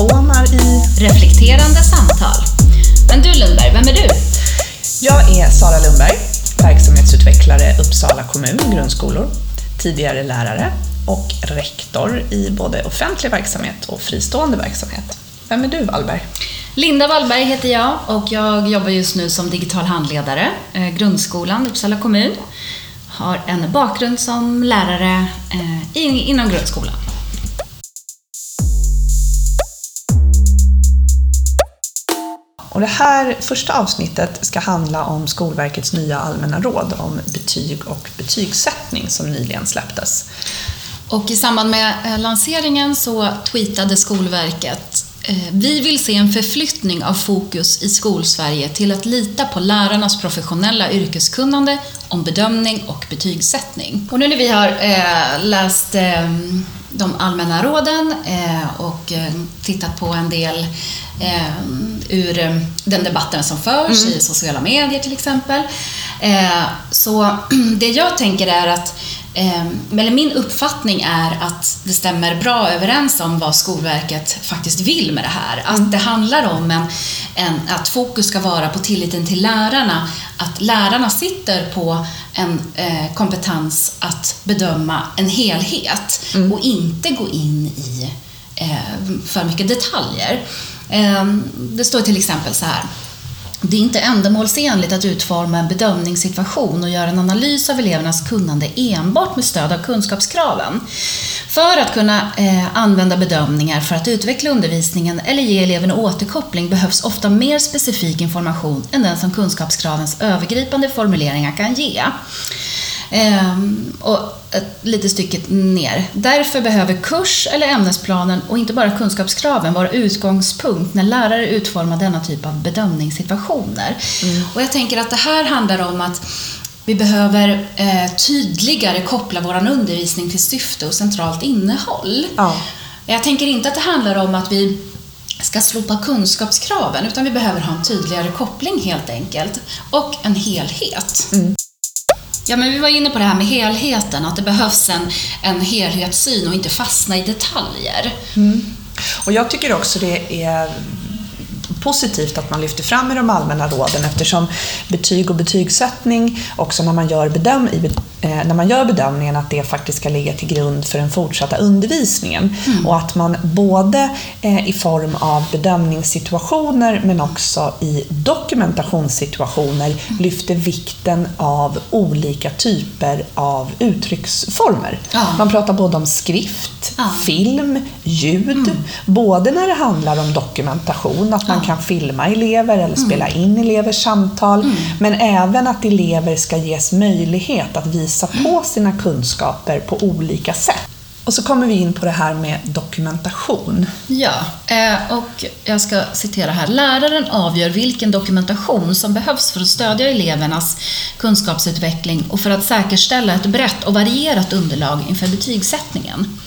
spånar i... Reflekterande samtal. Men du Lundberg, vem är du? Jag är Sara Lundberg, verksamhetsutvecklare Uppsala kommun grundskolor, tidigare lärare och rektor i både offentlig verksamhet och fristående verksamhet. Vem är du Wallberg? Linda Wallberg heter jag och jag jobbar just nu som digital handledare, eh, grundskolan, Uppsala kommun. Har en bakgrund som lärare eh, inom grundskolan. Och det här första avsnittet ska handla om Skolverkets nya allmänna råd om betyg och betygssättning som nyligen släpptes. Och i samband med eh, lanseringen så tweetade Skolverket eh, vi vill se en förflyttning av fokus i Skolsverige till att lita på lärarnas professionella yrkeskunnande om bedömning och betygssättning. Och nu när vi har eh, läst eh, de allmänna råden eh, och eh, tittat på en del eh, ur den debatten som förs mm. i sociala medier till exempel. Så det jag tänker är att eller min uppfattning är att det stämmer bra överens om vad Skolverket faktiskt vill med det här. Att mm. det handlar om en, en, att fokus ska vara på tilliten till lärarna. Att lärarna sitter på en eh, kompetens att bedöma en helhet mm. och inte gå in i eh, för mycket detaljer. Eh, det står till exempel så här det är inte ändamålsenligt att utforma en bedömningssituation och göra en analys av elevernas kunnande enbart med stöd av kunskapskraven. För att kunna eh, använda bedömningar för att utveckla undervisningen eller ge eleverna återkoppling behövs ofta mer specifik information än den som kunskapskravens övergripande formuleringar kan ge. Ehm, och ett litet stycke ner. Därför behöver kurs eller ämnesplanen och inte bara kunskapskraven vara utgångspunkt när lärare utformar denna typ av bedömningssituationer. Mm. Och jag tänker att det här handlar om att vi behöver eh, tydligare koppla vår undervisning till syfte och centralt innehåll. Ja. Jag tänker inte att det handlar om att vi ska slopa kunskapskraven, utan vi behöver ha en tydligare koppling helt enkelt. Och en helhet. Mm. Ja, men vi var inne på det här med helheten, att det behövs en, en helhetssyn och inte fastna i detaljer. Mm. Och jag tycker också det är positivt att man lyfter fram i de allmänna råden eftersom betyg och betygssättning, också när man gör, bedöm i när man gör bedömningen, att det faktiskt ska ligga till grund för den fortsatta undervisningen. Mm. Och att man både eh, i form av bedömningssituationer men också i dokumentationssituationer mm. lyfter vikten av olika typer av uttrycksformer. Ja. Man pratar både om skrift, ja. film, ljud, mm. både när det handlar om dokumentation, att man ja kan filma elever eller spela mm. in elevers samtal. Mm. Men även att elever ska ges möjlighet att visa på sina kunskaper på olika sätt. Och så kommer vi in på det här med dokumentation. Ja, eh, och jag ska citera här. Läraren avgör vilken dokumentation som behövs för att stödja elevernas kunskapsutveckling och för att säkerställa ett brett och varierat underlag inför betygssättningen.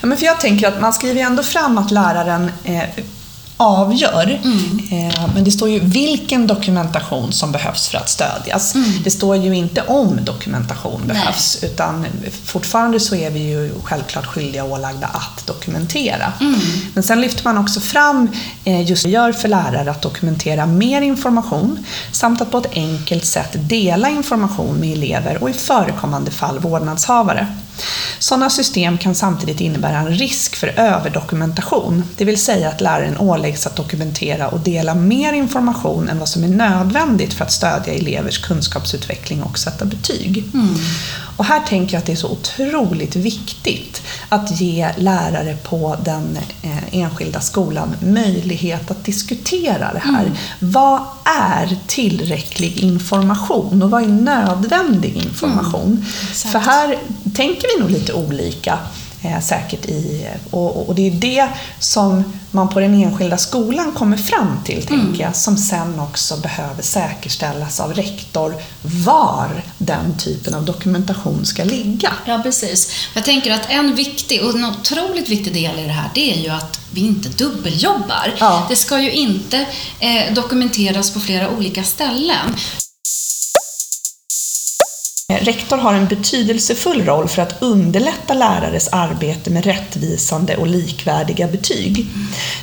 Ja, men för jag tänker att man skriver ändå fram att läraren eh, avgör. Mm. Eh, men det står ju vilken dokumentation som behövs för att stödjas. Mm. Det står ju inte om dokumentation behövs, Nej. utan fortfarande så är vi ju självklart skyldiga och ålagda att dokumentera. Mm. Men sen lyfter man också fram eh, just det gör för lärare att dokumentera mer information samt att på ett enkelt sätt dela information med elever och i förekommande fall vårdnadshavare. Sådana system kan samtidigt innebära en risk för överdokumentation, det vill säga att läraren åläggs att dokumentera och dela mer information än vad som är nödvändigt för att stödja elevers kunskapsutveckling och sätta betyg. Mm. Och här tänker jag att det är så otroligt viktigt att ge lärare på den eh, enskilda skolan möjlighet att diskutera det här. Mm. Vad är tillräcklig information och vad är nödvändig information? Mm. För här tänker vi nog lite olika eh, säkert i, och, och, det är det som man på den enskilda skolan kommer fram till, mm. tänker jag, som sen också behöver säkerställas av rektor var den typen av dokumentation ska ligga. Ja, precis. Jag tänker att en viktig och en otroligt viktig del i det här, det är ju att vi inte dubbeljobbar. Ja. Det ska ju inte eh, dokumenteras på flera olika ställen. Rektor har en betydelsefull roll för att underlätta lärares arbete med rättvisande och likvärdiga betyg.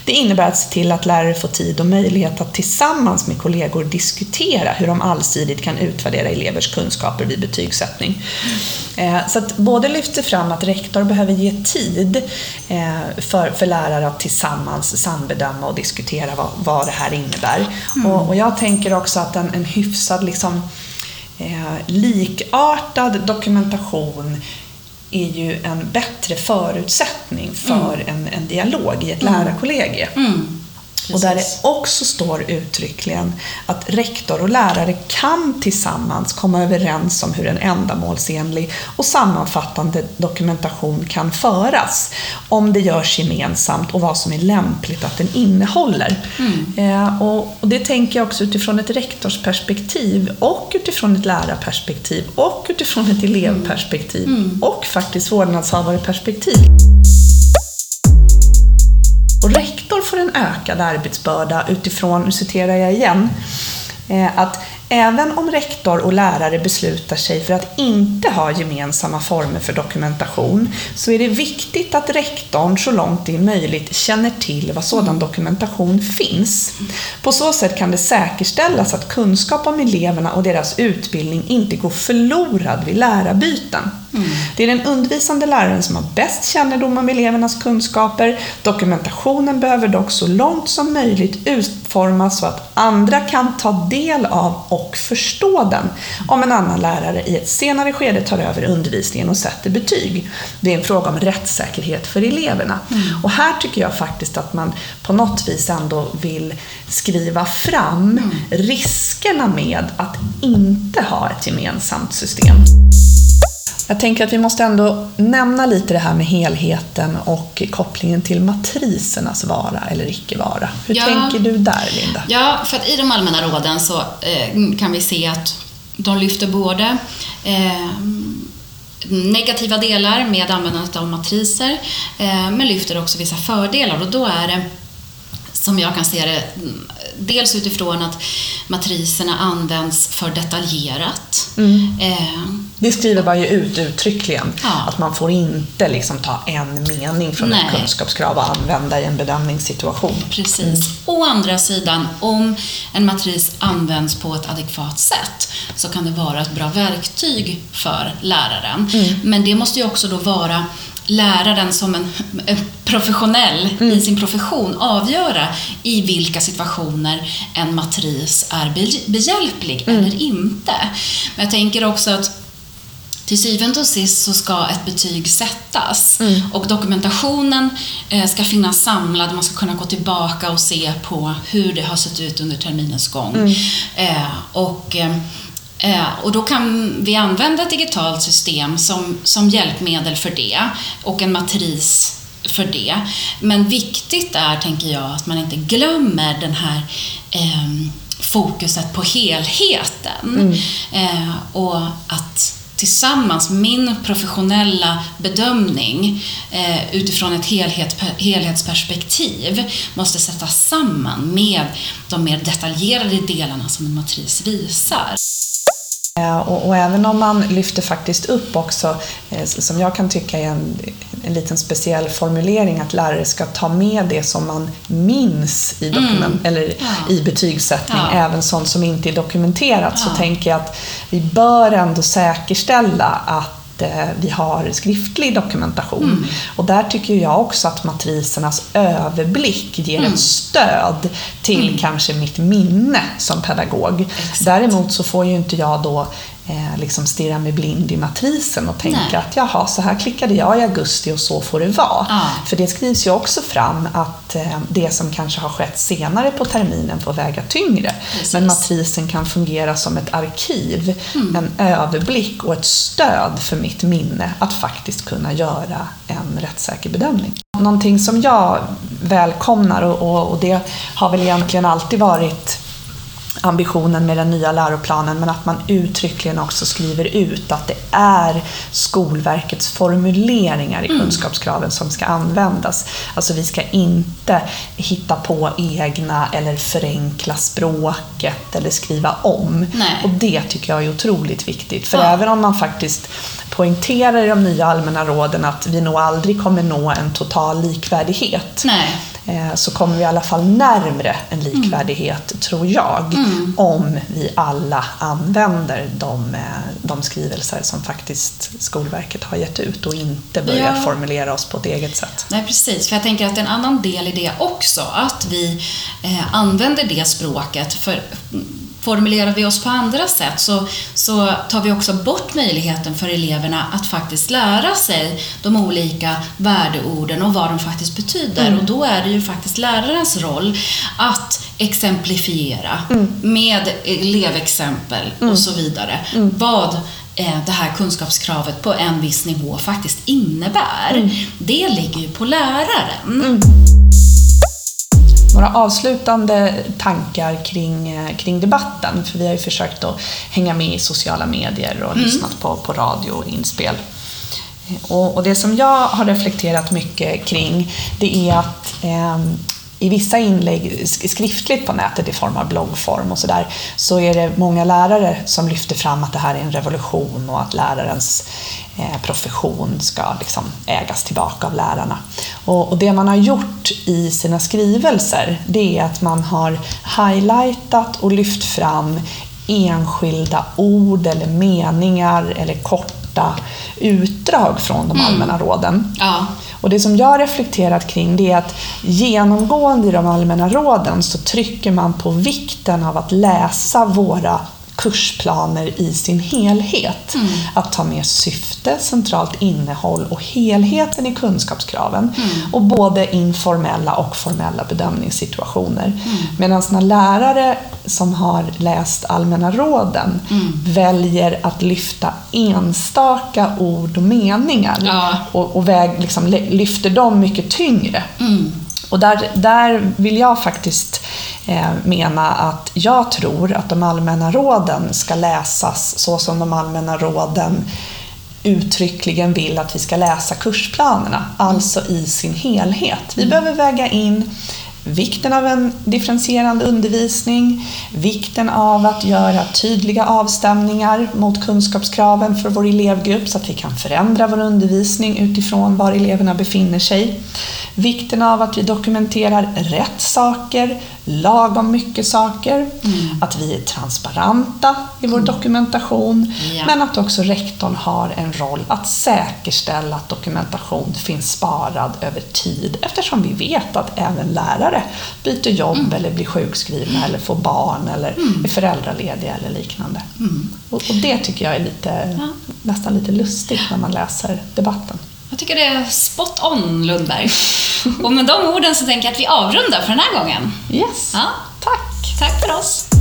Det innebär att se till att lärare får tid och möjlighet att tillsammans med kollegor diskutera hur de allsidigt kan utvärdera elevers kunskaper vid betygssättning. Eh, så att både lyfter fram att rektor behöver ge tid eh, för, för lärare att tillsammans sambedöma och diskutera vad, vad det här innebär. Mm. Och, och, jag tänker också att en, en hyfsad liksom, eh, likartad dokumentation är ju en bättre förutsättning för mm. en, en dialog i ett mm. lärarkollegie. Mm. Och där det också står uttryckligen att rektor och lärare kan tillsammans komma överens om hur en ändamålsenlig och sammanfattande dokumentation kan föras. Om det görs gemensamt och vad som är lämpligt att den innehåller. Mm. Eh, och, och, det tänker jag också utifrån ett rektorsperspektiv och utifrån ett lärarperspektiv och utifrån ett elevperspektiv mm. och faktiskt vårdnadshavarperspektiv. Och rektor får en ökad arbetsbörda utifrån, nu citerar jag igen, eh, att Även om rektor och lärare beslutar sig för att inte ha gemensamma former för dokumentation så är det viktigt att rektorn så långt det är möjligt känner till vad sådan dokumentation finns. På så sätt kan det säkerställas att kunskap om eleverna och deras utbildning inte går förlorad vid lärarbyten. Mm. Det är den undervisande läraren som har bäst kännedom om elevernas kunskaper. Dokumentationen behöver dock så långt som möjligt utformas så att andra kan ta del av och förstå den om en annan lärare i ett senare skede tar över undervisningen och sätter betyg. Det är en fråga om rättssäkerhet för eleverna. Mm. Och här tycker jag faktiskt att man på något vis ändå vill skriva fram mm. riskerna med att inte ha ett gemensamt system. Jag tänker att vi måste ändå nämna lite det här med helheten och kopplingen till matrisernas vara eller icke vara. Hur ja, tänker du där, Linda? Ja, för att i de allmänna råden så eh, kan vi se att de lyfter både eh, negativa delar med användandet av matriser, eh, men lyfter också vissa fördelar och då är det som jag kan se det, dels utifrån att matriserna används för detaljerat. Mm. Eh, det skriver man ju ut uttryckligen, ja. att man får inte liksom ta en mening från Nej. ett kunskapskrav och använda i en bedömningssituation. Precis. Mm. Å andra sidan, om en matris används på ett adekvat sätt så kan det vara ett bra verktyg för läraren. Mm. Men det måste ju också då vara läraren som en, professionell mm. i sin profession avgöra i vilka situationer en matris är behjälplig mm. eller inte. Men jag tänker också att till syvende och sist så ska ett betyg sättas mm. och dokumentationen eh, ska finnas samlad. Man ska kunna gå tillbaka och se på hur det har sett ut under terminens gång. Mm. Eh, och Eh, och då kan vi använda ett digitalt system som, som hjälpmedel för det och en matris för det. Men viktigt är, tänker jag, att man inte glömmer den här eh, fokuset på helheten. Mm. Eh, och att tillsammans min professionella bedömning eh, utifrån ett helhet, helhetsperspektiv måste sättas samman med de mer detaljerade delarna som en matris visar. Eh, och, och, även om man lyfter faktiskt upp också, eh, som jag kan tycka är en, en liten speciell formulering, att lärare ska ta med det som man minns i, dokument, mm. eller ja. i betygssättning, ja. även sånt som inte är dokumenterat, ja. så tänker jag att vi bör ändå säkerställa att Eh, vi har skriftlig dokumentation. Mm. Och där tycker jag också att matrisernas överblick ger mm. ett stöd till mm. kanske mitt minne som pedagog. Exakt. Däremot så får ju inte jag då eh, liksom stirra mig blind i matrisen och tänka Nej. att jaha, så här klickade jag i augusti och så får det vara. Ja. För det skrivs ju också fram att eh, det som kanske har skett senare på terminen får väga tyngre. Precis. Men matrisen kan fungera som ett arkiv, mm. en överblick och ett stöd för mitt minne att faktiskt kunna göra en rättssäker bedömning. Någonting som jag välkomnar och, och, och det har väl egentligen alltid varit ambitionen med den nya läroplanen men att man uttryckligen också skriver ut att det är Skolverkets formuleringar i kunskapskraven som ska användas. Alltså vi ska inte hitta på egna eller förenkla språket eller skriva om. Nej. Och det tycker jag är otroligt viktigt. För Ja. även om man faktiskt poängterar i de nya allmänna råden att vi nog aldrig kommer nå en total likvärdighet Nej. Eh, så kommer vi i alla fall närmre en likvärdighet, tror jag, om vi alla använder de, eh, de skrivelser som faktiskt Skolverket har gett ut och inte börjar Ja. formulera oss på ett eget sätt. Nej, precis. För jag tänker att en annan del i det också, att vi eh, använder det språket. För formulerar vi oss på andra sätt så, så tar vi också bort möjligheten för eleverna att faktiskt lära sig de olika värdeorden och vad de faktiskt betyder. Och då är det ju faktiskt lärarens roll att exemplifiera med elevexempel och så vidare. Vad eh, det här kunskapskravet på en viss nivå faktiskt innebär. Det ligger ju på läraren. Några avslutande tankar kring, eh, kring debatten, för vi har ju försökt att hänga med i sociala medier och lyssnat på, på radio och inspel. Och, och det som jag har reflekterat mycket kring, det är att eh, i vissa inlägg sk- skriftligt på nätet i form av bloggform och sådär, så är det många lärare som lyfter fram att det här är en revolution och att lärarens eh, profession ska liksom ägas tillbaka av lärarna. Och, och det man har gjort i sina skrivelser, det är att man har highlightat och lyft fram enskilda ord eller meningar eller korta utdrag från de allmänna råden. Ja. Och det som jag har reflekterat kring det är att genomgående i de allmänna råden så trycker man på vikten av att läsa våra kursplaner i sin helhet. Att ta med syfte, centralt innehåll och helheten i kunskapskraven. Och både informella och formella bedömningssituationer. Medan när lärare som har läst allmänna råden väljer att lyfta enstaka ord och meningar Ja. och, och väg, liksom, lyfter dem mycket tyngre. Och där, där vill jag faktiskt eh, mena att jag tror att de allmänna råden ska läsas så som de allmänna råden uttryckligen vill att vi ska läsa kursplanerna, alltså i sin helhet. Vi behöver väga in vikten av en differentierande undervisning, vikten av att göra tydliga avstämningar mot kunskapskraven för vår elevgrupp så att vi kan förändra vår undervisning utifrån var eleverna befinner sig. Vikten av att vi dokumenterar rätt saker, lagom mycket saker, att vi är transparenta i vår dokumentation, Ja. men att också rektorn har en roll att säkerställa att dokumentation finns sparad över tid. Eftersom vi vet att även lärare byter jobb eller blir sjukskrivna eller får barn eller är föräldralediga eller liknande. Och, och det tycker jag är lite, nästan lite lustigt när man läser debatten. Jag tycker det är spot on, Lundberg. Och med de orden så tänker jag att vi avrundar för den här gången. Yes, Ja. tack! Tack för oss.